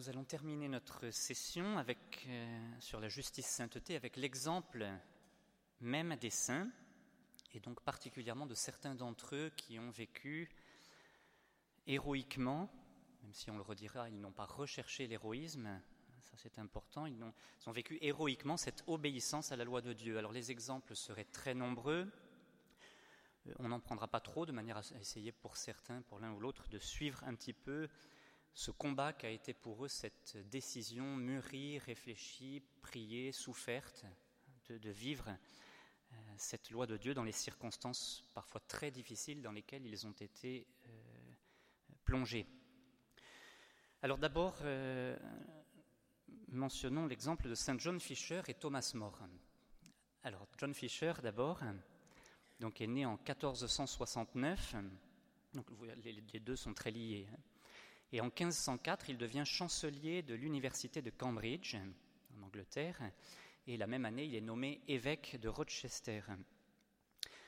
nous allons terminer notre session euh, sur la justice sainteté avec l'exemple même des saints, et donc particulièrement de certains d'entre eux qui ont vécu héroïquement, même si on le redira, ils n'ont pas recherché l'héroïsme, ça c'est important, ils ont, ils ont vécu héroïquement cette obéissance à la loi de Dieu. Alors les exemples seraient très nombreux, euh, on n'en prendra pas trop de manière à essayer pour certains, pour l'un ou l'autre, de suivre un petit peu ce combat qui a été pour eux cette décision mûrie, réfléchie, priée, soufferte, de, vivre euh, cette loi de Dieu dans les circonstances parfois très difficiles dans lesquelles ils ont été euh, plongés. Alors d'abord, euh, mentionnons l'exemple de Saint John Fisher et Thomas More. Alors John Fisher d'abord, donc est né en 1469. Donc les deux sont très liés. Et en 1504, il devient chancelier de l'université de Cambridge, en Angleterre, et la même année, il est nommé évêque de Rochester.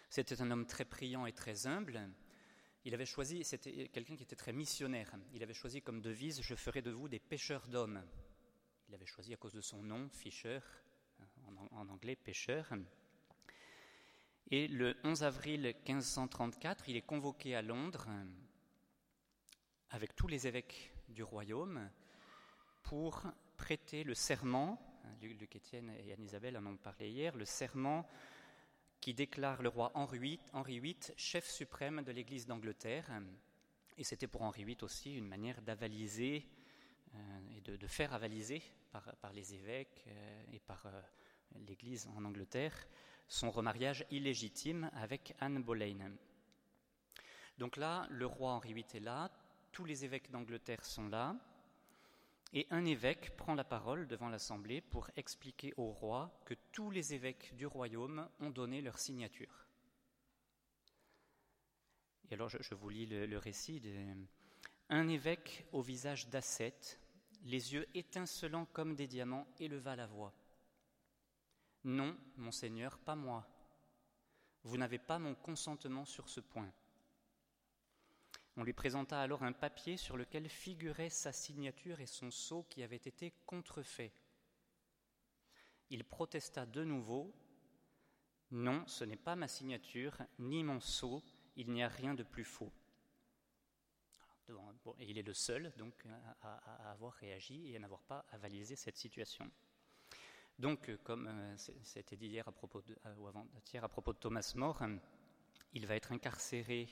C'était un homme très priant et très humble. Il avait choisi, c'était quelqu'un qui était très missionnaire. Il avait choisi comme devise Je ferai de vous des pêcheurs d'hommes. Il avait choisi à cause de son nom, Fisher, en, anglais, pêcheur. Et le 11 avril 1534, il est convoqué à Londres avec tous les évêques du royaume pour prêter le serment, Luc, Étienne et Anne-Isabelle en ont parlé hier, le serment qui déclare le roi Henri VIII, Henri VIII chef suprême de l'Église d'Angleterre. Et c'était pour Henri VIII aussi une manière d'avaliser euh, et de, faire avaliser par, les évêques euh, et par euh, l'Église en Angleterre son remariage illégitime avec Anne Boleyn. Donc là, le roi Henri VIII est là, tous les évêques d'Angleterre sont là, et un évêque prend la parole devant l'Assemblée pour expliquer au roi que tous les évêques du royaume ont donné leur signature. Et alors je, vous lis le, récit un évêque au visage d'ascète, les yeux étincelants comme des diamants, éleva la voix. Non, monseigneur, pas moi. Vous n'avez pas mon consentement sur ce point. On lui présenta alors un papier sur lequel figurait sa signature et son sceau qui avait été contrefait. Il protesta de nouveau Non, ce n'est pas ma signature, ni mon sceau, il n'y a rien de plus faux. il est le seul donc à, avoir réagi et à n'avoir pas avalisé cette situation. Donc, comme euh, c'était dit hier à propos de, euh, ou avant-hier à propos de Thomas More, il va être incarcéré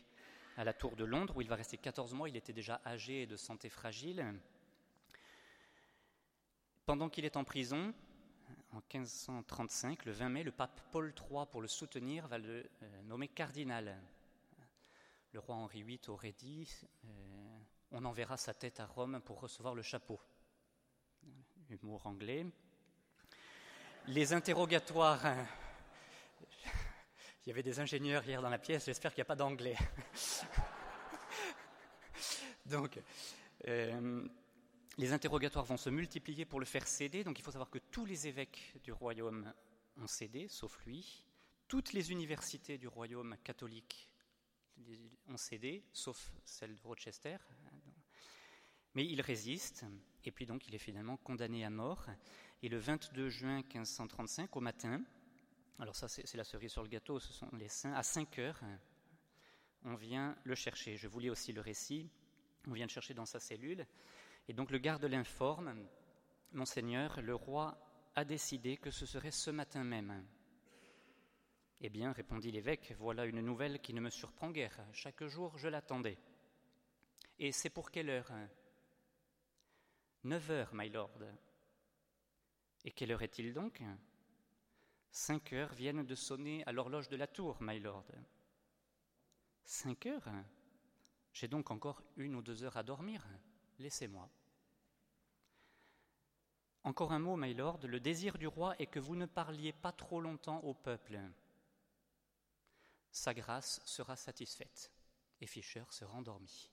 à la Tour de Londres, où il va rester 14 mois. Il était déjà âgé et de santé fragile. Pendant qu'il est en prison, en 1535, le 20 mai, le pape Paul III, pour le soutenir, va le euh, nommer cardinal. Le roi Henri VIII aurait dit euh, On enverra sa tête à Rome pour recevoir le chapeau. Humour anglais. Les interrogatoires y avait des ingénieurs hier dans la pièce, j'espère qu'il n'y a pas d'anglais. donc, euh, les interrogatoires vont se multiplier pour le faire céder. Donc, il faut savoir que tous les évêques du royaume ont cédé, sauf lui. Toutes les universités du royaume catholique ont cédé, sauf celle de Rochester. Mais il résiste, et puis donc il est finalement condamné à mort. Et le 22 juin 1535, au matin, alors ça, c'est la cerise sur le gâteau, ce sont les saints. À 5 heures, on vient le chercher. Je vous lis aussi le récit. On vient le chercher dans sa cellule. Et donc le garde l'informe, Monseigneur, le roi a décidé que ce serait ce matin même. Eh bien, répondit l'évêque, voilà une nouvelle qui ne me surprend guère. Chaque jour, je l'attendais. Et c'est pour quelle heure? Neuf heures, my lord. Et quelle heure est-il donc? Cinq heures viennent de sonner à l'horloge de la tour, my lord. Cinq heures J'ai donc encore une ou deux heures à dormir. Laissez-moi. Encore un mot, my lord. Le désir du roi est que vous ne parliez pas trop longtemps au peuple. Sa grâce sera satisfaite. Et Fischer se rendormit.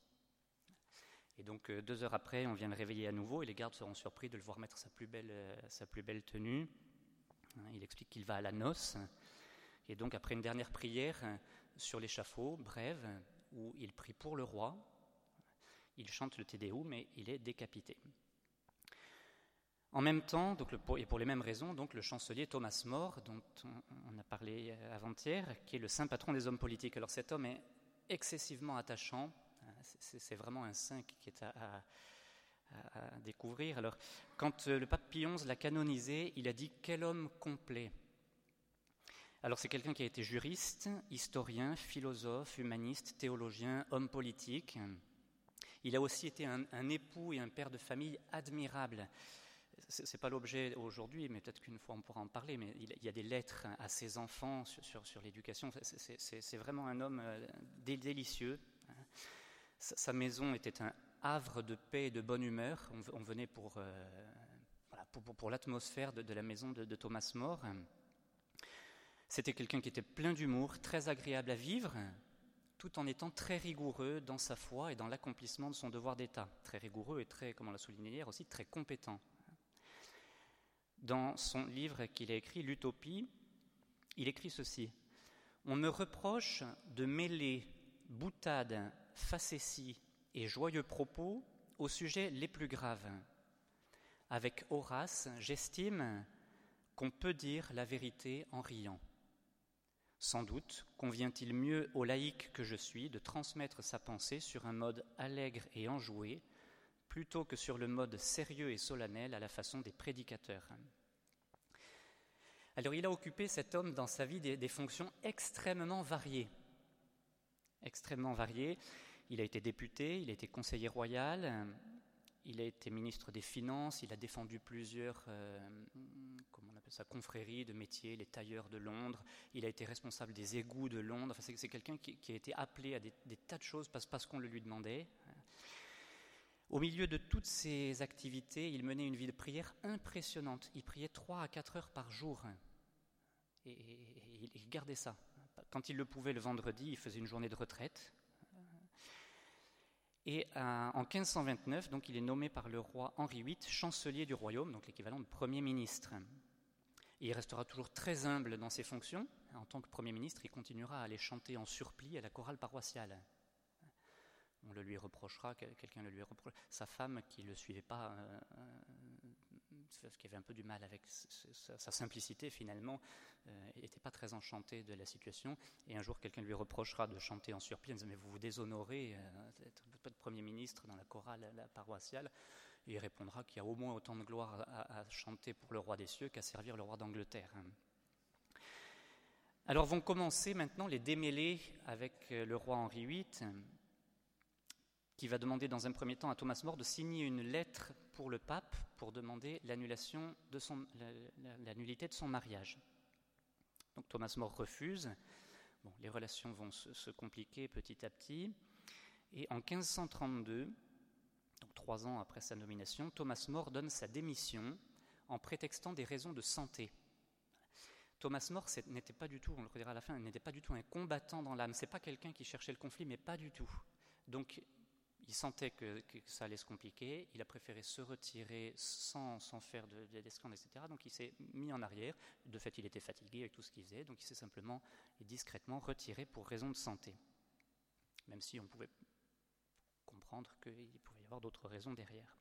Et donc, euh, deux heures après, on vient le réveiller à nouveau et les gardes seront surpris de le voir mettre sa plus belle, euh, sa plus belle tenue. Hein, il explique qu'il va à la noce, et donc après une dernière prière hein, sur l'échafaud, brève, où il prie pour le roi, il chante le Te Deum, mais il est décapité. En même temps, donc et pour les mêmes raisons, donc le chancelier Thomas More, dont on, a parlé avant-hier, qui est le saint patron des hommes politiques. Alors cet homme est excessivement attachant, c'est vraiment un saint qui est à, découvrir. Alors, quand euh, le pape Pie XI l'a canonisé, il a dit quel homme complet. Alors c'est quelqu'un qui a été juriste, historien, philosophe, humaniste, théologien, homme politique. Il a aussi été un, époux et un père de famille admirable ce n'est pas l'objet aujourd'hui, mais peut-être qu'une fois on pourra en parler, mais il, y a des lettres à ses enfants sur, l'éducation. C'est vraiment un homme euh, délicieux. Sa, maison était un havre de paix et de bonne humeur. On, venait pour, euh, l'atmosphère de, la maison de, de Thomas More. C'était quelqu'un qui était plein d'humour, très agréable à vivre, tout en étant très rigoureux dans sa foi et dans l'accomplissement de son devoir d'État. Très rigoureux et très, comme on l'a souligné hier, aussi très compétent. Dans son livre qu'il a écrit, L'Utopie, il écrit ceci. On me reproche de mêler boutade, facéties et joyeux propos aux sujets les plus graves. Avec Horace, j'estime qu'on peut dire la vérité en riant. Sans doute convient-il mieux au laïc que je suis de transmettre sa pensée sur un mode allègre et enjoué, plutôt que sur le mode sérieux et solennel à la façon des prédicateurs. Alors il a occupé cet homme dans sa vie des, fonctions extrêmement variées. Extrêmement variées. Il a été député, il a été conseiller royal, il a été ministre des Finances, il a défendu plusieurs, euh, on appelle ça, confréries de métiers, les tailleurs de Londres, il a été responsable des égouts de Londres. Enfin, c'est quelqu'un qui, a été appelé à des, tas de choses parce, parce qu'on le lui demandait. Au milieu de toutes ces activités, il menait une vie de prière impressionnante. Il priait 3 à 4 heures par jour. Et, il gardait ça. Quand il le pouvait le vendredi, il faisait une journée de retraite. Et euh, en 1529, donc, il est nommé par le roi Henri VIII chancelier du royaume, donc l'équivalent de Premier ministre. il restera toujours très humble dans ses fonctions. En tant que Premier ministre, il continuera à aller chanter en surplis à la chorale paroissiale on le lui reprochera, quelqu'un le lui reprochera. Sa femme qui ne le suivait pas, euh, euh, qui avait un peu du mal avec sa, simplicité finalement, n'était euh, pas très enchanté de la situation. Et un jour, quelqu'un lui reprochera de chanter en surplis, en disant, mais vous vous déshonorez d'être de Premier ministre dans la chorale paroissiale. Et il répondra qu'il y a au moins autant de gloire à, chanter pour le roi des cieux qu'à servir le roi d'Angleterre. Alors vont commencer maintenant les démêlés avec le roi Henri VIII qui va demander dans un premier temps à Thomas More de signer une lettre pour le pape pour demander l'annulation de son, la, de son mariage. Donc Thomas More refuse. Bon, les relations vont se, compliquer petit à petit. Et en 1532, donc trois ans après sa nomination, Thomas More donne sa démission en prétextant des raisons de santé. Thomas More n'était pas du tout, on le redira à la fin, n'était pas du tout un combattant dans l'âme. C'est pas quelqu'un qui cherchait le conflit, mais pas du tout. Donc il sentait que, ça allait se compliquer, il a préféré se retirer sans, faire de, de, etc. Donc il s'est mis en arrière. De fait, il était fatigué avec tout ce qu'il faisait, donc il s'est simplement et discrètement retiré pour raison de santé. Même si on pouvait comprendre qu'il pouvait y avoir d'autres raisons derrière.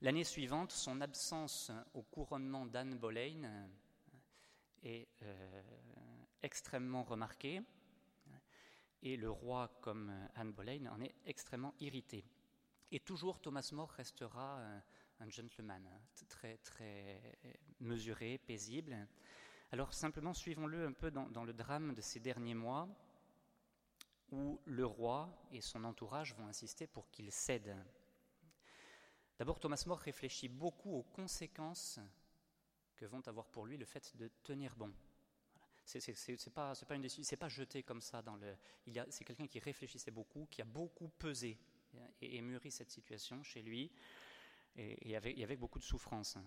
L'année suivante, son absence au couronnement d'Anne Boleyn est euh, extrêmement remarquée et le roi, comme euh, Anne Boleyn, en est extrêmement irrité. Et toujours, Thomas More restera euh, un gentleman, hein, très, très mesuré, paisible. Alors simplement, suivons-le un peu dans, le drame de ces derniers mois, où le roi et son entourage vont insister pour qu'il cède. D'abord, Thomas More réfléchit beaucoup aux conséquences que vont avoir pour lui le fait de tenir bon. C'est pas, pas une c'est pas jeté comme ça dans le. C'est quelqu'un qui réfléchissait beaucoup, qui a beaucoup pesé et, mûri cette situation chez lui, et, avec, beaucoup de souffrance, hein,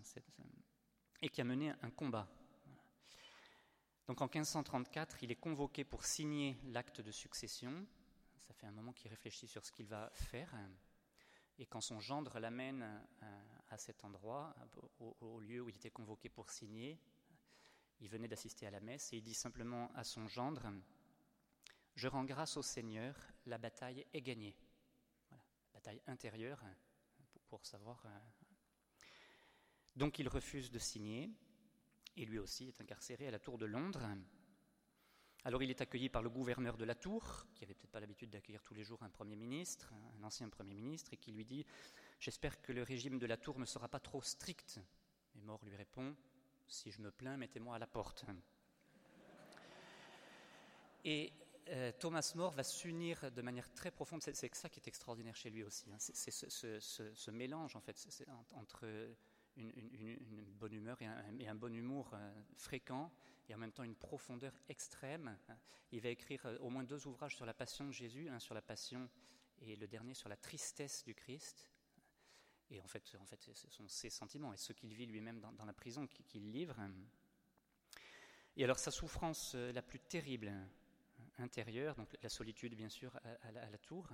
et qui a mené un combat. Donc en 1534, il est convoqué pour signer l'acte de succession. Ça fait un moment qu'il réfléchit sur ce qu'il va faire. Et quand son gendre l'amène à cet endroit, au, lieu où il était convoqué pour signer, il venait d'assister à la messe et il dit simplement à son gendre Je rends grâce au Seigneur, la bataille est gagnée. Bataille intérieure pour, savoir. Euh. Donc il refuse de signer, et lui aussi est incarcéré à la Tour de Londres. Alors il est accueilli par le gouverneur de la Tour, qui avait peut-être pas l'habitude d'accueillir tous les jours un Premier ministre, un ancien Premier ministre, et qui lui dit J'espère que le régime de la Tour ne sera pas trop strict. Et Mort lui répond Si je me plains, mettez-moi à la porte. Et euh, Thomas More va s'unir de manière très profonde. C'est ça qui est extraordinaire chez lui aussi. Hein. C'est ce, mélange en fait entre une, bonne humeur et un, bon humour euh, fréquent et en même temps une profondeur extrême. Il va écrire euh, au moins deux ouvrages sur la passion de Jésus, un sur la passion et le dernier sur la tristesse du Christ. Et en fait, en fait ce sont ses sentiments et ce qu'il vit lui-même dans, la prison qu'il livre. Et alors sa souffrance la plus terrible, intérieure, donc la solitude bien sûr à, la, tour,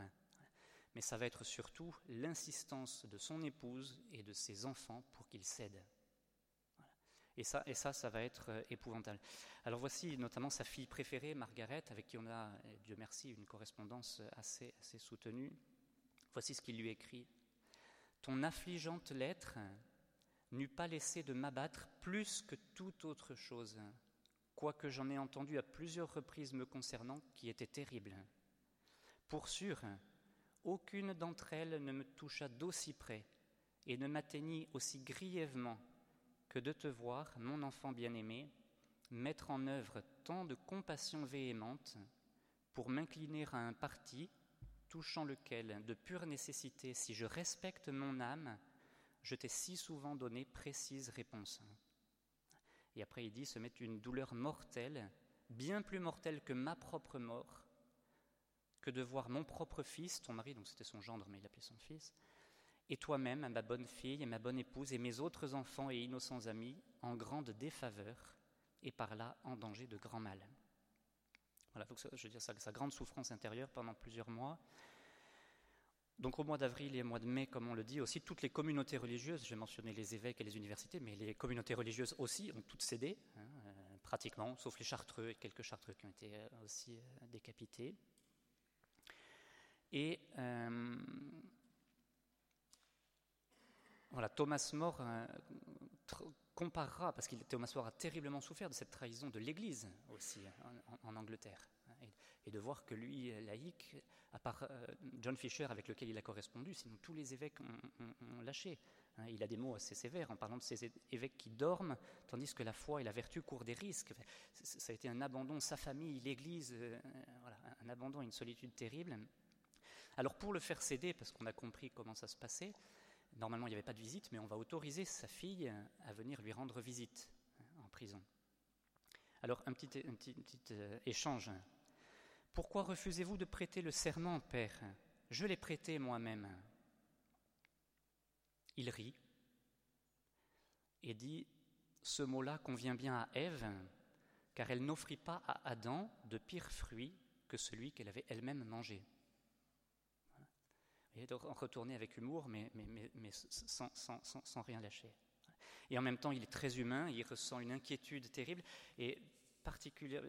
mais ça va être surtout l'insistance de son épouse et de ses enfants pour qu'il cède. Et ça, et ça, ça va être euh, épouvantable. Alors voici notamment sa fille préférée, Margaret, avec qui on a, Dieu merci, une correspondance assez soutenue. Voici ce qu'il lui écrit. Ton affligeante lettre n'eût pas laissé de m'abattre plus que toute autre chose quoique j'en ai entendu à plusieurs reprises me concernant qui étaient terribles. Pour sûr, aucune d'entre elles ne me toucha d'aussi près et ne m'atteignit aussi grièvement que de te voir, mon enfant bien-aimé, mettre en œuvre tant de compassion véhémente pour m'incliner à un parti touchant lequel, de pure nécessité, si je respecte mon âme, je t'ai si souvent donné précise réponse. Et après, il dit se mettre une douleur mortelle, bien plus mortelle que ma propre mort, que de voir mon propre fils, ton mari, donc c'était son gendre, mais il appelait son fils, et toi-même, ma bonne fille et ma bonne épouse, et mes autres enfants et innocents amis, en grande défaveur, et par là en danger de grand mal. Voilà, donc je veux dire, sa, sa grande souffrance intérieure pendant plusieurs mois, donc au mois d'avril et au mois de mai, comme on le dit, aussi toutes les communautés religieuses, j'ai mentionné les évêques et les universités, mais les communautés religieuses aussi ont toutes cédé, hein, euh, pratiquement, sauf les chartreux et quelques chartreux qui ont été euh, aussi euh, décapités. Et voilà, Thomas More comparera, parce que Thomas More a terriblement souffert de cette trahison de l'Église aussi en Angleterre et de voir que lui, laïque, à part euh, John Fisher avec lequel il a correspondu, sinon tous les évêques ont, lâché. Hein. il a des mots assez sévères en parlant de ces évêques qui dorment, tandis que la foi et la vertu courent des risques. Ça a été un abandon, sa famille, l'Église, euh, voilà, un abandon, une solitude terrible. Alors pour le faire céder, parce qu'on a compris comment ça se passait, normalement il n'y avait pas de visite, mais on va autoriser sa fille à venir lui rendre visite en prison. Alors un petit, un petit, euh, échange pourquoi refusez-vous de prêter le serment, Père? Je l'ai prêté moi-même. Il rit et dit Ce mot-là convient bien à Ève, car elle n'offrit pas à Adam de pire fruit que celui qu'elle avait elle-même mangé. Il est retourné avec humour, mais, sans, rien lâcher. Et en même temps, il est très humain, il ressent une inquiétude terrible, et particulièrement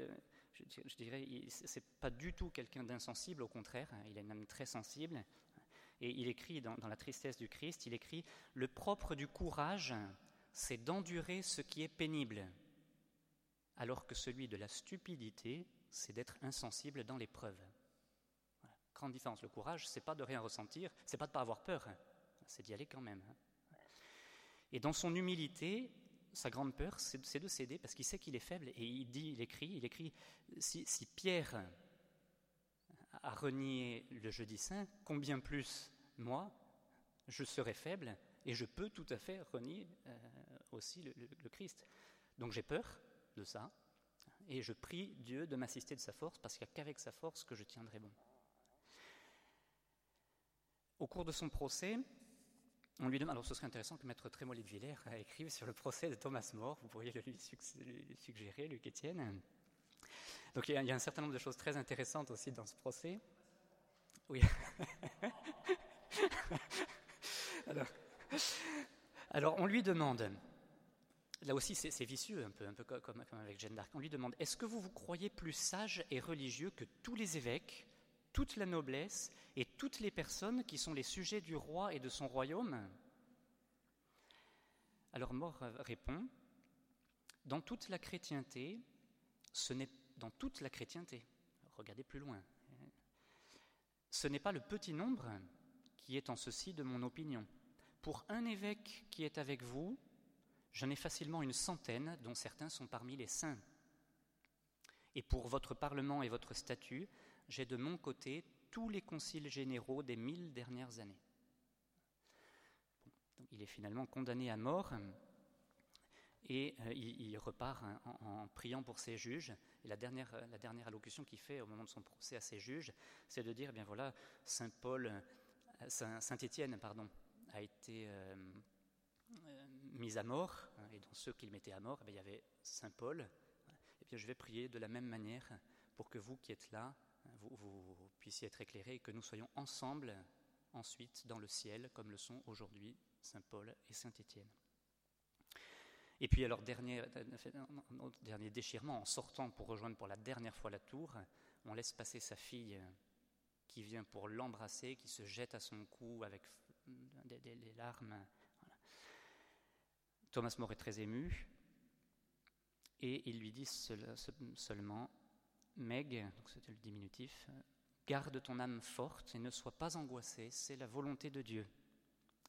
je, dirais, c'est pas du tout quelqu'un d'insensible, au contraire, hein, il est même très sensible. Et il écrit dans, La tristesse du Christ, il écrit Le propre du courage, c'est d'endurer ce qui est pénible, alors que celui de la stupidité, c'est d'être insensible dans l'épreuve. Différence. Le courage, c'est pas de rien ressentir, c'est pas de pas avoir peur, hein. c'est d'y aller quand même. Hein. Et dans son humilité, sa grande peur, c'est de céder parce qu'il sait qu'il est faible et il dit, il écrit, il écrit si, Pierre a renié le jeudi saint, combien plus moi, je serai faible et je peux tout à fait renier euh, aussi le, Christ. Donc j'ai peur de ça et je prie Dieu de m'assister de sa force parce qu'il n'y a qu'avec sa force que je tiendrai bon. Au cours de son procès, on lui demande, alors ce serait intéressant que Maître Trémollet de Villers écrive sur le procès de Thomas More, vous pourriez le lui suggérer, Luc Étienne. Donc il y, a, un certain nombre de choses très intéressantes aussi dans ce procès. Oui. alors, on lui demande, là aussi c'est vicieux, un peu, un peu comme, comme avec Jeanne d'Arc, on lui demande, est-ce que vous vous croyez plus sage et religieux que tous les évêques toute la noblesse et toutes les personnes qui sont les sujets du roi et de son royaume Alors Mort répond, dans toute la chrétienté, ce n'est dans toute la chrétienté, regardez plus loin, ce n'est pas le petit nombre qui est en ceci de mon opinion. Pour un évêque qui est avec vous, j'en ai facilement une centaine, dont certains sont parmi les saints. Et pour votre parlement et votre statut, j'ai de mon côté tous les conciles généraux des mille dernières années. il est finalement condamné à mort et euh, il, repart en, priant pour ses juges. Et la dernière, la dernière allocution qu'il fait au moment de son procès à ses juges, c'est de dire, eh bien voilà, Saint Paul, euh, Saint, Étienne, pardon, a été euh, mis à mort, et dans ceux qu'il mettait à mort, eh il y avait Saint Paul. Et bien je vais prier de la même manière pour que vous qui êtes là, vous, puissiez être éclairés et que nous soyons ensemble ensuite dans le ciel, comme le sont aujourd'hui Saint Paul et Saint Étienne. Et puis alors, dernier, dernier déchirement, en sortant pour rejoindre pour la dernière fois la tour, on laisse passer sa fille qui vient pour l'embrasser, qui se jette à son cou avec des, larmes. Thomas More est très ému et il lui dit seulement Meg, c'était le diminutif, garde ton âme forte et ne sois pas angoissée, c'est la volonté de Dieu.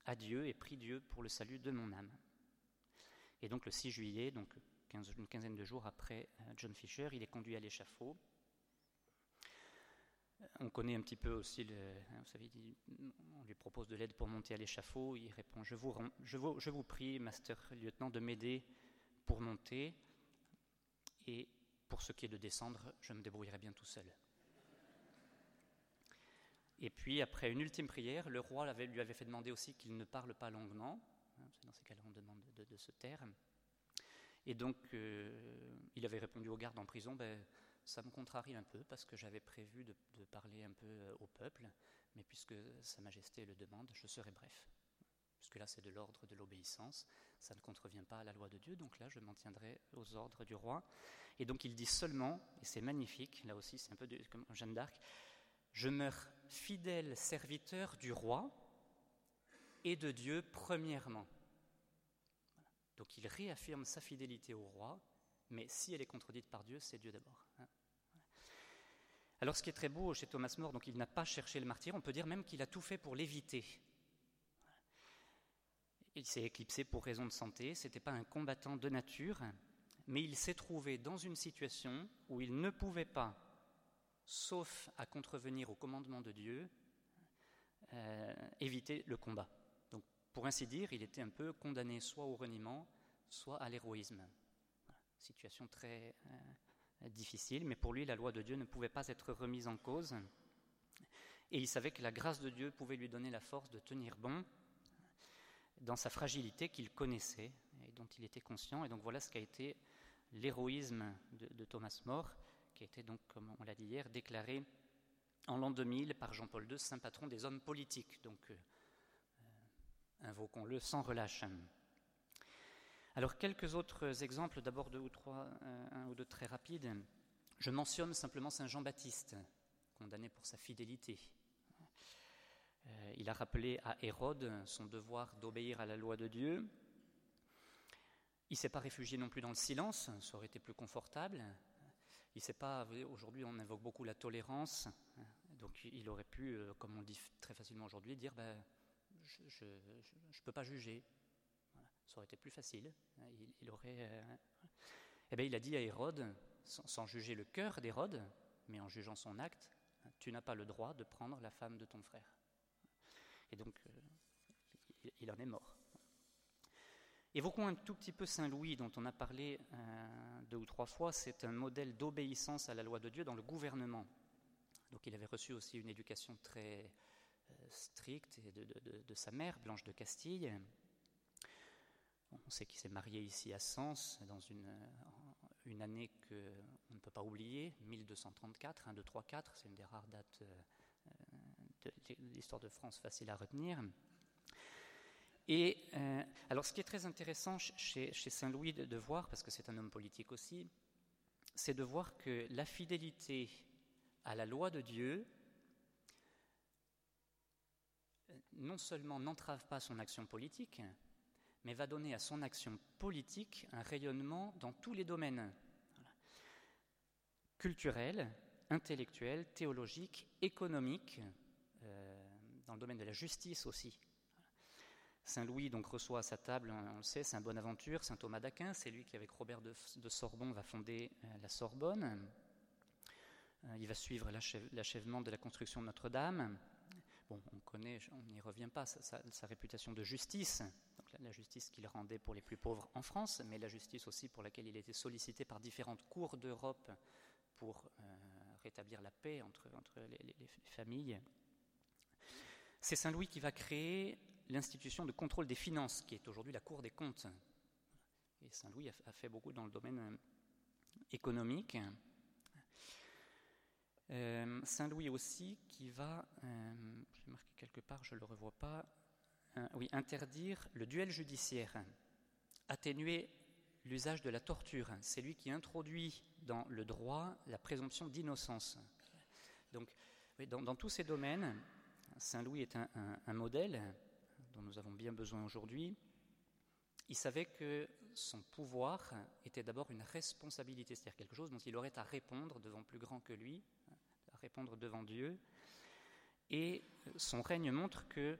Adieu et prie Dieu pour le salut de mon âme. Et donc le 6 juillet, donc une quinzaine de jours après euh, John Fisher, il est conduit à l'échafaud. On connaît un petit peu aussi, hein, vous savez, on lui propose de l'aide pour monter à l'échafaud. Il répond je vous, je, vous, je vous prie, master lieutenant, de m'aider pour monter. Et pour ce qui est de descendre, je me débrouillerai bien tout seul. Et puis, après une ultime prière, le roi lui avait fait demander aussi qu'il ne parle pas longuement. Hein, dans ces cas-là, on demande de, se taire. Et donc, euh, il avait répondu aux gardes en prison, ben, ça me contrarie un peu parce que j'avais prévu de, parler un peu euh, au peuple, mais puisque Sa Majesté le demande, je serai bref. Puisque là, c'est de l'ordre de l'obéissance, ça ne contrevient pas à la loi de Dieu, donc là, je m'en tiendrai aux ordres du roi. Et donc, il dit seulement, et c'est magnifique, là aussi, c'est un peu comme Jeanne d'Arc, je meurs fidèle serviteur du roi et de Dieu premièrement. Donc il réaffirme sa fidélité au roi, mais si elle est contredite par Dieu, c'est Dieu d'abord. Hein. Alors ce qui est très beau chez Thomas More, donc il n'a pas cherché le martyr, on peut dire même qu'il a tout fait pour l'éviter. Il s'est éclipsé pour raison de santé, ce n'était pas un combattant de nature, mais il s'est trouvé dans une situation où il ne pouvait pas, sauf à contrevenir au commandement de Dieu, euh, éviter le combat. Pour ainsi dire, il était un peu condamné soit au reniement, soit à l'héroïsme. Situation très euh, difficile, mais pour lui, la loi de Dieu ne pouvait pas être remise en cause. Et il savait que la grâce de Dieu pouvait lui donner la force de tenir bon dans sa fragilité qu'il connaissait et dont il était conscient. Et donc voilà ce qu'a été l'héroïsme de, Thomas More, qui a été donc, comme on l'a dit hier, déclaré en l'an 2000 par Jean-Paul II, saint patron des hommes politiques. Donc euh, invoquons-le sans relâche. Alors quelques autres exemples, d'abord deux ou trois, euh, un ou deux très rapides. Je mentionne simplement Saint Jean-Baptiste, condamné pour sa fidélité. Il a rappelé à Hérode son devoir d'obéir à la loi de Dieu. Il ne s'est pas réfugié non plus dans le silence, ça aurait été plus confortable. Il s'est pas. Aujourd'hui, on invoque beaucoup la tolérance, donc il aurait pu, euh, comme on dit très facilement aujourd'hui, dire ben, je ne peux pas juger. Ça aurait été plus facile. Il, aurait. Euh, eh bien, il a dit à Hérode, sans, juger le cœur d'Hérode, mais en jugeant son acte, tu n'as pas le droit de prendre la femme de ton frère. Et donc, euh, il, en est mort. Évoquons un tout petit peu Saint Louis, dont on a parlé euh, deux ou trois fois. C'est un modèle d'obéissance à la loi de Dieu dans le gouvernement. Donc, il avait reçu aussi une éducation très stricte de, sa mère, Blanche de Castille. On sait qu'il s'est marié ici à Sens dans une, une année qu'on ne peut pas oublier, 1234, 1, 2, 3, 4, c'est une des rares dates euh, l'histoire de France facile à retenir. Et euh, alors, ce qui est très intéressant chez, chez Saint Louis de, voir, parce que c'est un homme politique aussi, c'est de voir que la fidélité à la loi de Dieu non seulement n'entrave pas son action politique, mais va donner à son action politique un rayonnement dans tous les domaines culturel, intellectuel, théologique, économique, euh, dans le domaine de la justice aussi. Saint Louis donc reçoit à sa table, on le sait, Saint Bonaventure, Saint Thomas d'Aquin, c'est lui qui avec Robert de, Sorbonne va fonder euh, la Sorbonne. Euh, il va suivre l'achèvement de la construction de Notre-Dame. Bon, on connaît, on n'y revient pas, sa, réputation de justice, la, justice qu'il rendait pour les plus pauvres en France, mais la justice aussi pour laquelle il était sollicité par différentes cours d'Europe pour euh, rétablir la paix entre, entre les, familles. C'est Saint Louis qui va créer l'institution de contrôle des finances, qui est aujourd'hui la Cour des comptes. Et Saint Louis a, fait beaucoup dans le domaine euh, économique. Euh, Saint Louis aussi qui va, euh, marqué quelque part, je ne le revois pas, euh, oui, interdire le duel judiciaire, atténuer l'usage de la torture. C'est lui qui introduit dans le droit la présomption d'innocence. Donc, dans, tous ces domaines, Saint Louis est un modèle dont nous avons bien besoin aujourd'hui. Il savait que son pouvoir était d'abord une responsabilité, c'est-à-dire quelque chose dont il aurait à répondre devant plus grand que lui, à répondre devant Dieu. Et son règne montre que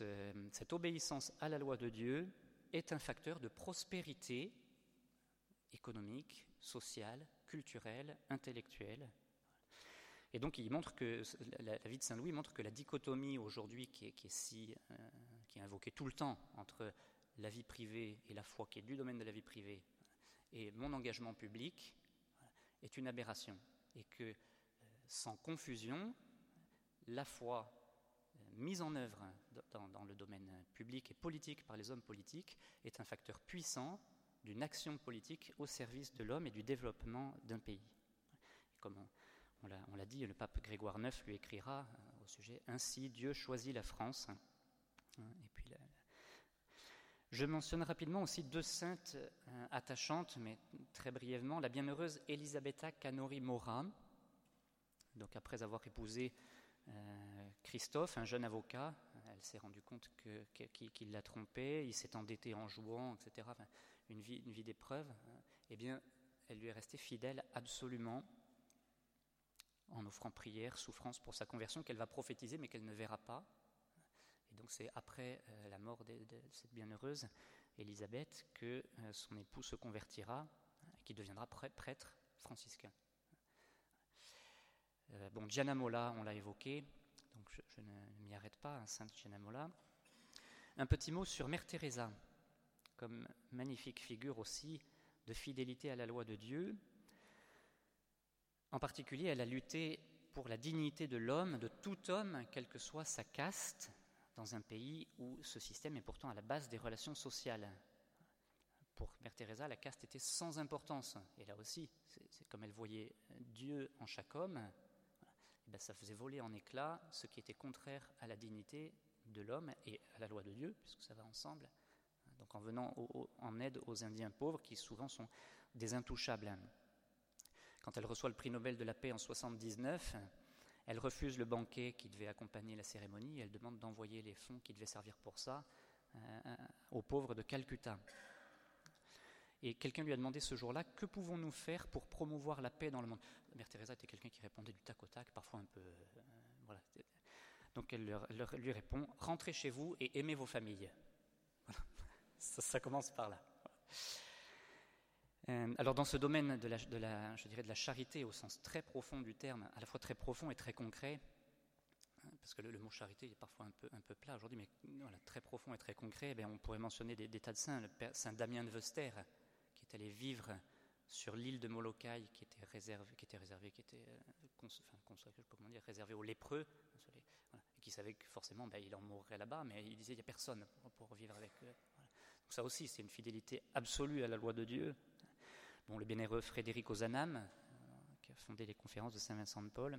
euh, cette obéissance à la loi de Dieu est un facteur de prospérité économique, sociale, culturelle, intellectuelle. Et donc, il montre que la, vie de Saint Louis montre que la dichotomie aujourd'hui euh, qui est invoquée tout le temps entre la vie privée et la foi qui est du domaine de la vie privée et mon engagement public est une aberration et que euh, sans confusion, la foi euh, mise en œuvre dans, le domaine public et politique par les hommes politiques est un facteur puissant d'une action politique au service de l'homme et du développement d'un pays. On l'a dit, le pape Grégoire IX lui écrira euh, au sujet Ainsi Dieu choisit la France. Puis je mentionne rapidement aussi deux saintes euh, attachantes, mais très brièvement. La bienheureuse Elisabetta Canori Mora, donc après avoir épousé euh, Christophe, un jeune avocat, elle s'est rendue compte qu'il l'a trompé, il s'est endetté en jouant, etc. une vie, une d'épreuve. Eh bien, elle lui est restée fidèle absolument en offrant prière, souffrance pour sa conversion qu'elle va prophétiser mais qu'elle ne verra pas. Et donc c'est après euh, la mort de, cette bienheureuse Élisabeth que euh, son époux se convertira, et qui deviendra prêtre franciscain. Euh, bon, Gianna Molla, on l'a évoqué, donc je, ne m'y arrête pas, hein, Sainte Gianna Molla. Un petit mot sur Mère Teresa, comme magnifique figure aussi de fidélité à la loi de Dieu. En particulier, elle a lutté pour la dignité de l'homme, de tout homme, quelle que soit sa caste, dans un pays où ce système est pourtant à la base des relations sociales. Pour Mère Teresa, la caste était sans importance. Et là aussi, c'est comme elle voyait Dieu en chaque homme, et bien ça faisait voler en éclats ce qui était contraire à la dignité de l'homme et à la loi de Dieu, puisque ça va ensemble. Donc en venant en aide aux Indiens pauvres qui souvent sont des intouchables. Quand elle reçoit le prix Nobel de la paix en 79, elle refuse le banquet qui devait accompagner la cérémonie et elle demande d'envoyer les fonds qui devaient servir pour ça euh, aux pauvres de Calcutta. Et quelqu'un lui a demandé ce jour-là que pouvons-nous faire pour promouvoir la paix dans le monde? Mère Teresa était quelqu'un qui répondait du tac au tac, parfois un peu. Euh. Donc elle lui répond rentrez chez vous et aimez vos familles. Ça, commence par là. Euh, alors dans ce domaine de la, je dirais de la charité au sens très profond du terme, à la fois très profond et très concret, hein, parce que le, mot charité est parfois un peu, un peu plat aujourd'hui, mais très profond et très concret, eh on pourrait mentionner des, tas de saints, le Saint Damien de Vester, qui est allé vivre sur l'île de Molokai, qui était réservé, qui était réservé, qui était euh, comment dire, réservé aux lépreux, et qui savait que forcément ben, il en mourrait là-bas, mais il disait il n'y a personne pour, vivre avec eux. Donc ça aussi, c'est une fidélité absolue à la loi de Dieu, Bon, le bienheureux Frédéric Ozanam, euh, qui a fondé les conférences de Saint-Vincent de Paul.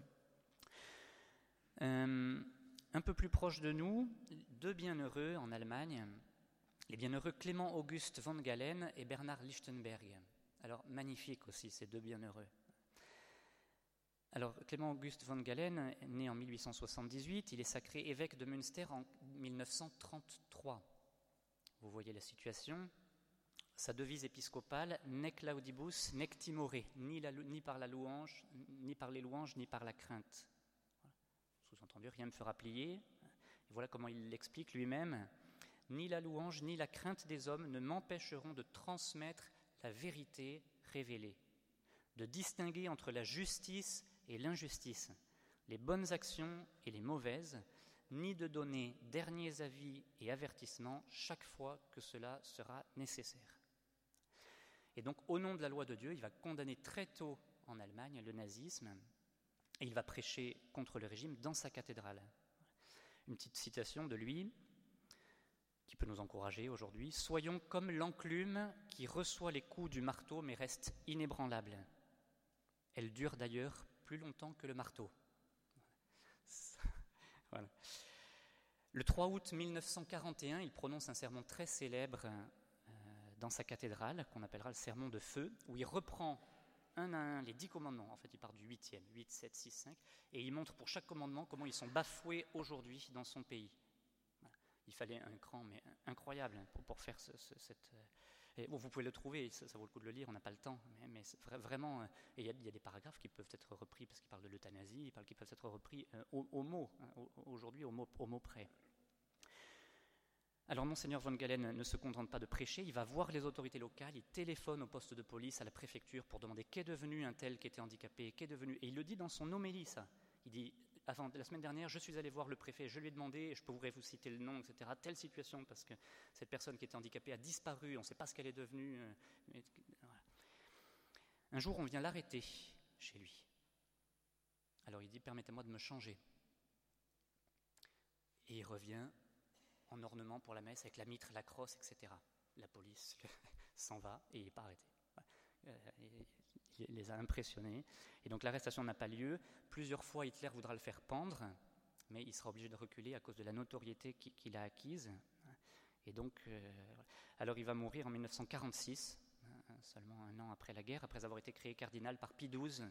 Euh, un peu plus proche de nous, deux bienheureux en Allemagne, les bienheureux Clément Auguste von Galen et Bernard Lichtenberg. Alors, magnifique aussi, ces deux bienheureux. Alors, Clément Auguste von Galen, né en 1878, il est sacré évêque de Münster en 1933. voyez la situation. Sa devise épiscopale, nec laudibus, nec timore, ni, par la louange, ni par les louanges, ni par la crainte. Sous-entendu, rien ne fera plier. Voilà comment il l'explique lui-même. Ni la louange, ni la crainte des hommes ne m'empêcheront de transmettre la vérité révélée, de distinguer entre la justice et l'injustice, les bonnes actions et les mauvaises, ni de donner derniers avis et avertissements chaque fois que cela sera nécessaire. Et donc, au nom de la loi de Dieu, il va condamner très tôt en Allemagne le nazisme et il va prêcher contre le régime dans sa cathédrale. Une petite citation de lui qui peut nous encourager aujourd'hui. Soyons comme l'enclume qui reçoit les coups du marteau mais reste inébranlable. Elle dure d'ailleurs plus longtemps que le marteau. Le 3 août 1941, il prononce un sermon très célèbre dans sa cathédrale, qu'on appellera le sermon de feu, où il reprend un à un les dix commandements. En fait, il part du huitième, 8, 7, 6, 5, et il montre pour chaque commandement comment ils sont bafoués aujourd'hui dans son pays. Il fallait un cran, mais incroyable, pour, pour faire cette. Et bon, vous pouvez le trouver, ça, vaut le coup de le lire, on n'a pas le temps, mais, mais vraiment, il y, a des paragraphes qui peuvent être repris parce qu'il parle de l'euthanasie, qui peuvent être repris euh, au, mot, hein, aujourd'hui au mot près. Alors Monseigneur Von Galen ne se contente pas de prêcher, il va voir les autorités locales, il téléphone au poste de police, à la préfecture pour demander qu'est devenu un tel qui était handicapé, qu'est devenu... Et il le dit dans son homélie, ça. Il dit, avant, la semaine dernière, je suis allé voir le préfet, je lui ai demandé, je pourrais vous citer le nom, etc., telle situation, parce que cette personne qui était handicapée a disparu, on ne sait pas ce qu'elle est devenue. Euh, un jour, on vient l'arrêter chez lui. Alors il dit, permettez-moi de me changer. Et il revient en ornement pour la messe avec la mitre, la crosse, etc. La police s'en va et il n'est pas arrêté. Euh, il les a impressionnés. Et donc l'arrestation n'a pas lieu. Plusieurs fois, Hitler voudra le faire pendre, mais il sera obligé de reculer à cause de la notoriété qu'il a acquise. Et donc, euh, alors il va mourir en 1946, hein, seulement un an après la guerre, après avoir été créé cardinal par Pie XII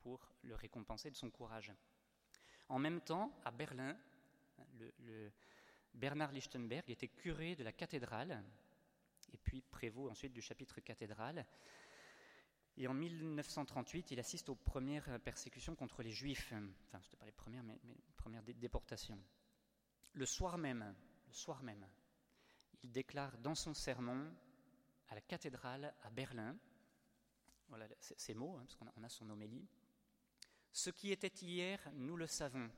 pour le récompenser de son courage. En même temps, à Berlin, le Bernard Lichtenberg était curé de la cathédrale et puis prévôt ensuite du chapitre cathédrale. Et en 1938, il assiste aux premières persécutions contre les juifs, enfin, ce pas les premières, mais, les premières déportations. Le soir même, le soir même, il déclare dans son sermon à la cathédrale à Berlin, voilà ces mots, hein, parce qu'on a son homélie, Ce qui était hier, nous le savons.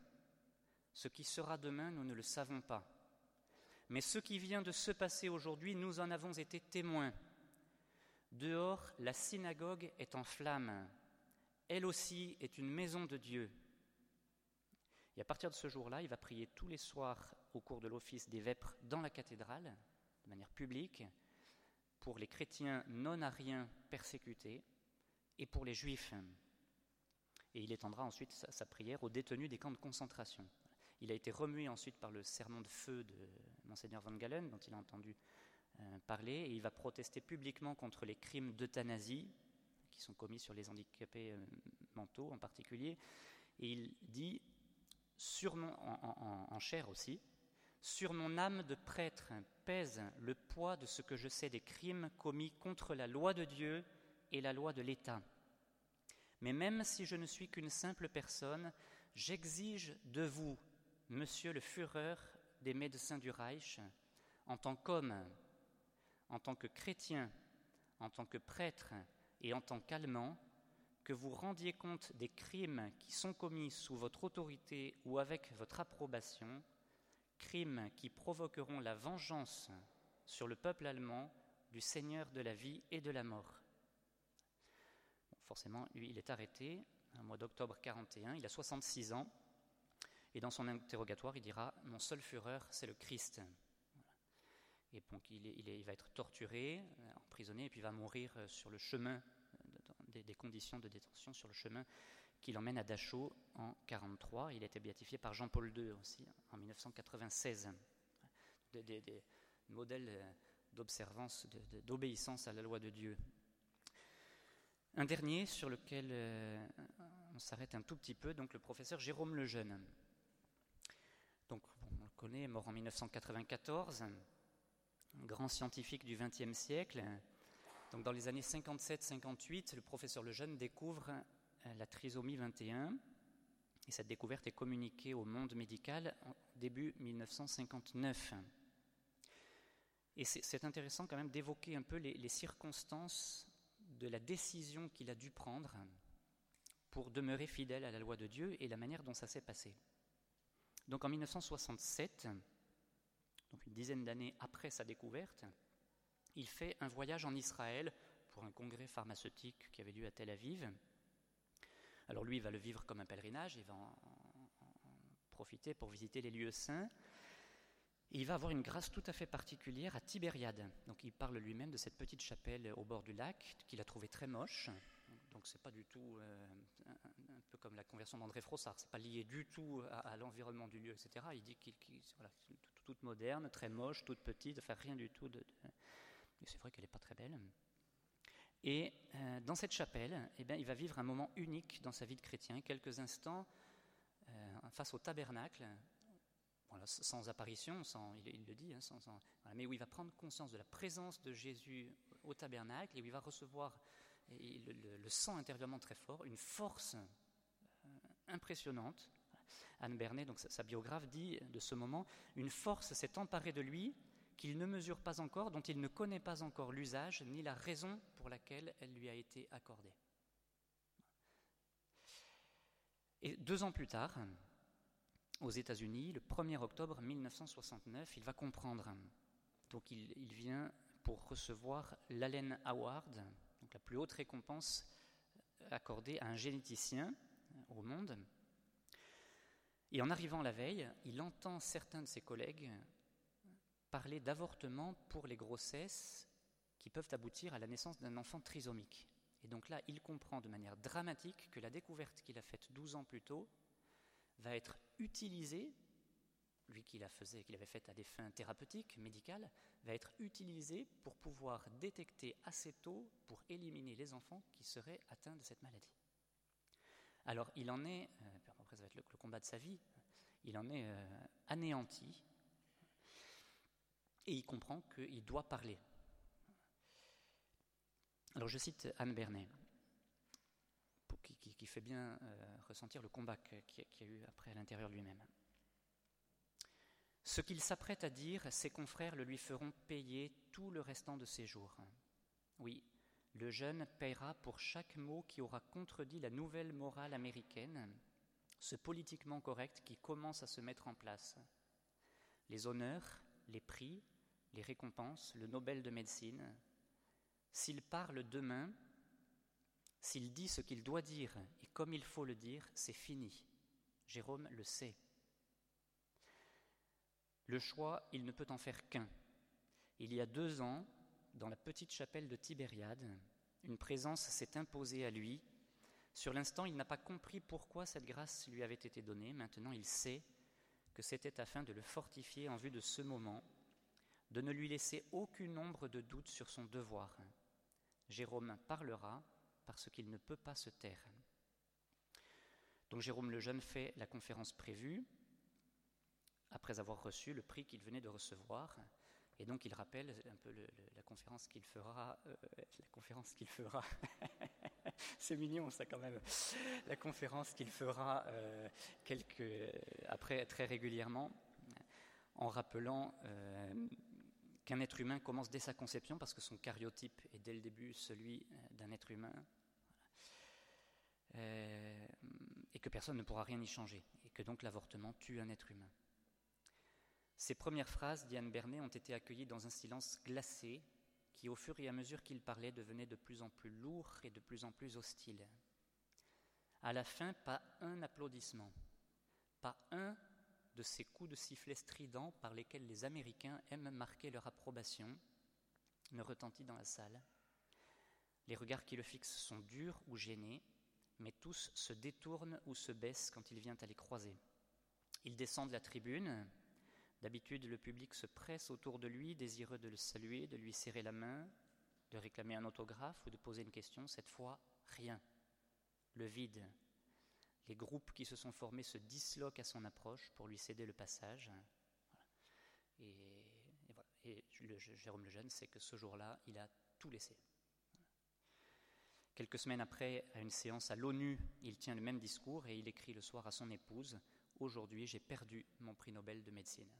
Ce qui sera demain, nous ne le savons pas. Mais ce qui vient de se passer aujourd'hui, nous en avons été témoins. Dehors, la synagogue est en flammes. Elle aussi est une maison de Dieu. Et à partir de ce jour-là, il va prier tous les soirs au cours de l'office des vêpres dans la cathédrale, de manière publique, pour les chrétiens non-ariens persécutés et pour les juifs. Et il étendra ensuite sa, sa prière aux détenus des camps de concentration. Il a été remué ensuite par le sermon de feu de Monseigneur Van Galen, dont il a entendu euh, parler, et il va protester publiquement contre les crimes d'euthanasie qui sont commis sur les handicapés euh, mentaux en particulier. Et il dit, sur mon, en, en chair aussi, sur mon âme de prêtre pèse le poids de ce que je sais des crimes commis contre la loi de Dieu et la loi de l'État. Mais même si je ne suis qu'une simple personne, j'exige de vous, Monsieur le Führer des médecins du Reich, en tant qu'homme, en tant que chrétien, en tant que prêtre et en tant qu'allemand, que vous rendiez compte des crimes qui sont commis sous votre autorité ou avec votre approbation, crimes qui provoqueront la vengeance sur le peuple allemand du Seigneur de la vie et de la mort. forcément, lui, il est arrêté au mois d'octobre 41, il a 66 ans, et dans son interrogatoire, il dira Mon seul fureur, c'est le Christ. Et donc il, il, va être torturé, euh, emprisonné, et puis va mourir euh, sur le chemin, euh, des, conditions de détention sur le chemin qui l'emmène à Dachau en 1943. Il a été béatifié par Jean-Paul II aussi en 1996. Des, des modèles d'observance, d'obéissance à la loi de Dieu. Un dernier sur lequel on s'arrête un tout petit peu, donc le professeur Jérôme Lejeune. Connaît, mort en 1994. grand scientifique du XXe siècle. Dans les années 57-58, le professeur Lejeune découvre euh, la trisomie 21 et cette découverte est communiquée au monde médical en début 1959. Et c'est intéressant quand même d'évoquer un peu les, les, circonstances de la décision qu'il a dû prendre pour demeurer fidèle à la loi de Dieu et la manière dont ça s'est passé. Donc en 1967, donc une dizaine d'années après sa découverte, il fait un voyage en Israël pour un congrès pharmaceutique qui avait lieu à Tel Aviv. Alors lui, il va le vivre comme un pèlerinage, il va en, profiter pour visiter les lieux saints. Il va avoir une grâce tout à fait particulière à Tibériade. Donc il parle lui-même de cette petite chapelle au bord du lac qu'il a trouvée très moche. Donc c'est pas du tout euh, comme la conversion d'André Frossard, c'est pas lié du tout à, l'environnement du lieu, etc. Il dit qu'il voilà, toute moderne, très moche, toute petite, enfin rien du tout c'est vrai qu'elle n'est pas très belle. Et euh, dans cette chapelle, eh bien, il va vivre un moment unique dans sa vie de chrétien, quelques instants euh, face au tabernacle, sans apparition, sans, il, le dit, hein, mais où il va prendre conscience de la présence de Jésus au tabernacle et où il va recevoir, le, sent intérieurement très fort, une force impressionnante. Anne Bernet, donc sa, biographe, dit de ce moment Une force s'est emparée de lui qu'il ne mesure pas encore, dont il ne connaît pas encore l'usage ni la raison pour laquelle elle lui a été accordée. Et deux ans plus tard, aux États-Unis, le 1er octobre 1969, il va comprendre. Donc il, vient pour recevoir l'Allen Award, la plus haute récompense accordée à un généticien au monde. Et en arrivant la veille, il entend certains de ses collègues parler d'avortement pour les grossesses qui peuvent aboutir à la naissance d'un enfant trisomique. Et donc là, il comprend de manière dramatique que la découverte qu'il a faite 12 ans plus tôt va être utilisée, lui qui la faisait, qu'il avait faite à des fins thérapeutiques, médicales, va être utilisée pour pouvoir détecter assez tôt, pour éliminer les enfants qui seraient atteints de cette maladie. Alors il en est, euh, après ça va être le, combat de sa vie, il en est euh, anéanti et il comprend qu'il doit parler. Alors je cite Anne Bernet qui, fait bien euh, ressentir le combat qu'il y a eu après à l'intérieur lui-même. Ce qu'il s'apprête à dire, ses confrères le lui feront payer tout le restant de ses jours. Oui, le jeune paiera pour chaque mot qui aura contredit la nouvelle morale américaine, ce politiquement correct qui commence à se mettre en place. Les honneurs, les prix, les récompenses, le Nobel de médecine. S'il parle demain, s'il dit ce qu'il doit dire et comme il faut le dire, c'est fini. Jérôme le sait. Le choix, il ne peut en faire qu'un. Il y a deux ans, dans la petite chapelle de Tibériade, une présence s'est imposée à lui. Sur l'instant, il n'a pas compris pourquoi cette grâce lui avait été donnée. Maintenant, il sait que c'était afin de le fortifier en vue de ce moment, de ne lui laisser aucune ombre de doute sur son devoir. Jérôme parlera, parce qu'il ne peut pas se taire. Donc Jérôme le Jeune fait la conférence prévue après avoir reçu le prix qu'il venait de recevoir. Et donc il rappelle un peu la conférence qu'il fera, euh, la conférence qu'il fera, c'est mignon ça quand même, la conférence qu'il fera euh, quelques, après très régulièrement, en rappelant euh, qu'un être humain commence dès sa conception, parce que son cariotype est dès le début celui euh, d'un être humain, euh, et que personne ne pourra rien y changer, et que donc l'avortement tue un être humain. Ces premières phrases d'Yann Bernet ont été accueillies dans un silence glacé qui, au fur et à mesure qu'il parlait, devenait de plus en plus lourd et de plus en plus hostile. À la fin, pas un applaudissement, pas un de ces coups de sifflet stridents par lesquels les Américains aiment marquer leur approbation ne retentit dans la salle. Les regards qui le fixent sont durs ou gênés, mais tous se détournent ou se baissent quand il vient à les croiser. Il descend de la tribune. D'habitude, le public se presse autour de lui, désireux de le saluer, de lui serrer la main, de réclamer un autographe ou de poser une question. Cette fois, rien. Le vide, les groupes qui se sont formés se disloquent à son approche pour lui céder le passage. Et, et Jérôme le Jeune sait que ce jour-là, il a tout laissé. Quelques semaines après, à une séance à l'ONU, il tient le même discours et il écrit le soir à son épouse Aujourd'hui, j'ai perdu mon prix Nobel de médecine.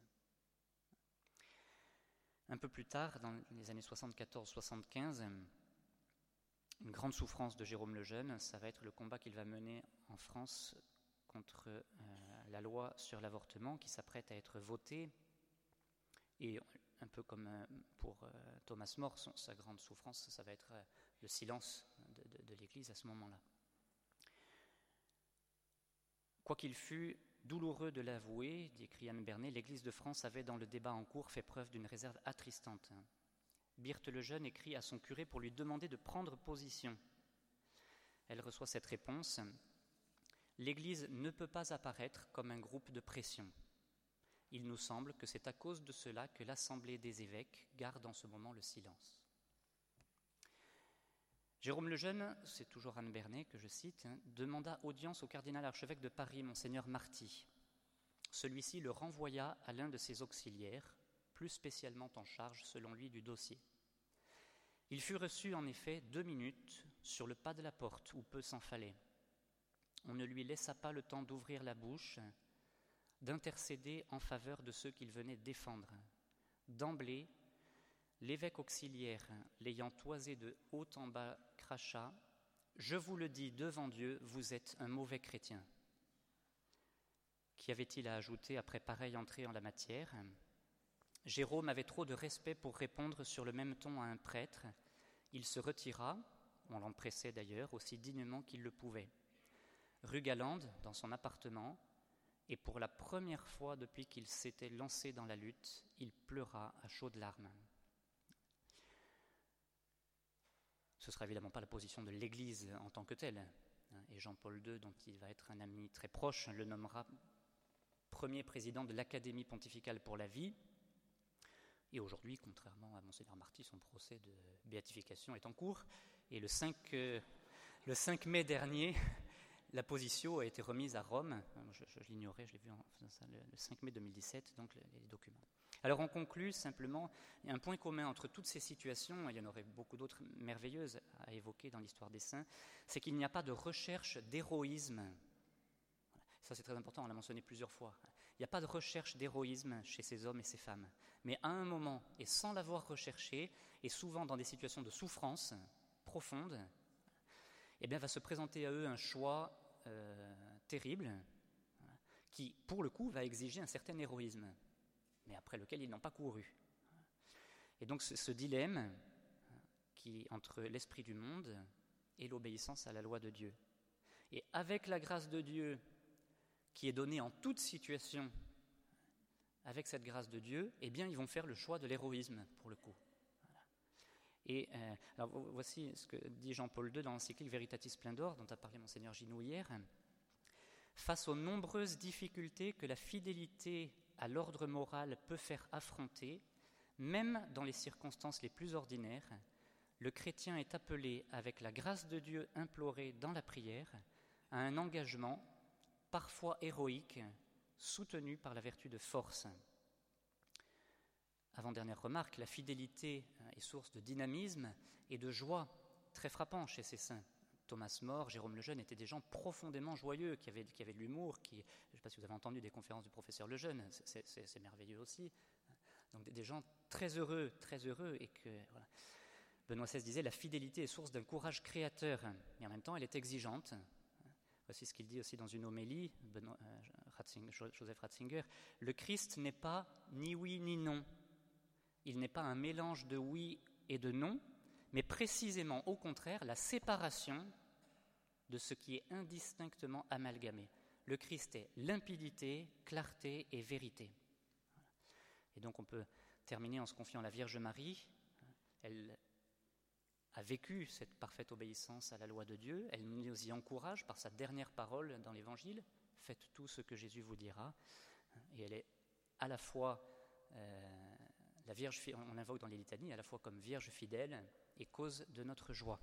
Un peu plus tard, dans les années 74-75, une grande souffrance de Jérôme le Jeune, ça va être le combat qu'il va mener en France contre euh, la loi sur l'avortement qui s'apprête à être votée. Et un peu comme euh, pour euh, Thomas More, sa grande souffrance, ça va être le silence de, l'Église à ce moment-là. Quoi qu'il fût douloureux de l'avouer, dit Anne Bernet, l'Église de France avait dans le débat en cours fait preuve d'une réserve attristante. Birthe le Jeune écrit à son curé pour lui demander de prendre position. Elle reçoit cette réponse L'Église ne peut pas apparaître comme un groupe de pression. Il nous semble que c'est à cause de cela que l'Assemblée des évêques garde en ce moment le silence. Jérôme le Jeune, c'est toujours Anne Bernet que je cite, hein, demanda audience au cardinal archevêque de Paris, monseigneur Marty. Celui-ci le renvoya à l'un de ses auxiliaires, plus spécialement en charge, selon lui, du dossier. Il fut reçu en effet deux minutes sur le pas de la porte, où peu s'en fallait. On ne lui laissa pas le temps d'ouvrir la bouche, d'intercéder en faveur de ceux qu'il venait défendre. D'emblée, l'évêque auxiliaire, l'ayant toisé de haut en bas, Je vous le dis devant Dieu, vous êtes un mauvais chrétien. Qu'y avait-il à ajouter après pareille entrée en la matière? Jérôme avait trop de respect pour répondre sur le même ton à un prêtre. Il se retira, on l'en pressait d'ailleurs, aussi dignement qu'il le pouvait. Rue Galande, dans son appartement, et pour la première fois depuis qu'il s'était lancé dans la lutte, il pleura à chaudes larmes. Ce sera évidemment pas la position de l'Église en tant que telle. Hein, et Jean-Paul II, dont il va être un ami très proche, le nommera premier président de l'Académie pontificale pour la vie. Et aujourd'hui, contrairement à Monseigneur Marty, son procès de béatification est en cours. Et le 5, euh, le 5 mai dernier, la position a été remise à Rome. Je, l'ignorais, je l'ai vu en, le 5 mai 2017, donc les documents. Alors on conclut simplement, un point commun entre toutes ces situations, il y en aurait beaucoup d'autres merveilleuses à évoquer dans l'histoire des saints, c'est qu'il n'y a pas de recherche d'héroïsme. Ça c'est très important, on l'a mentionné plusieurs fois. Il n'y a pas de recherche d'héroïsme chez ces hommes et ces femmes. Mais à un moment, et sans l'avoir recherché, et souvent dans des situations de souffrance profonde, eh bien va se présenter à eux un choix euh, terrible qui, pour le coup, va exiger un certain héroïsme mais après lequel ils n'ont pas couru. Et donc ce, dilemme qui entre l'esprit du monde et l'obéissance à la loi de Dieu. Et avec la grâce de Dieu qui est donnée en toute situation, avec cette grâce de Dieu, eh bien ils vont faire le choix de l'héroïsme pour le coup. Et euh, alors, voici ce que dit Jean-Paul II dans l'encyclique Veritatis Splendor, dont a parlé Monseigneur Ginou hier. Face aux nombreuses difficultés que la fidélité à l'ordre moral peut faire affronter, même dans les circonstances les plus ordinaires, le chrétien est appelé, avec la grâce de Dieu implorée dans la prière, à un engagement, parfois héroïque, soutenu par la vertu de force. Avant-dernière remarque, la fidélité est source de dynamisme et de joie très frappant chez ces saints. Thomas More, Jérôme Lejeune étaient des gens profondément joyeux, qui avaient, qui avaient de l'humour, qui, pas si vous avez entendu des conférences du professeur Lejeune, c'est merveilleux aussi. Donc des, gens très heureux, très heureux, et que Benoît XVI disait la fidélité est source d'un courage créateur, mais en même temps elle est exigeante. Voici ce qu'il dit aussi dans une homélie, euh, Joseph Ratzinger. Le Christ n'est pas ni oui ni non. Il n'est pas un mélange de oui et de non, mais précisément au contraire la séparation de ce qui est indistinctement amalgamé. Le Christ est limpidité, clarté et vérité. Et donc on peut terminer en se confiant à la Vierge Marie. Elle a vécu cette parfaite obéissance à la loi de Dieu. Elle nous y encourage par sa dernière parole dans l'Évangile. Faites tout ce que Jésus vous dira. Et elle est à la fois euh, la Vierge, on invoque dans les litanies, à la fois comme Vierge fidèle et cause de notre joie.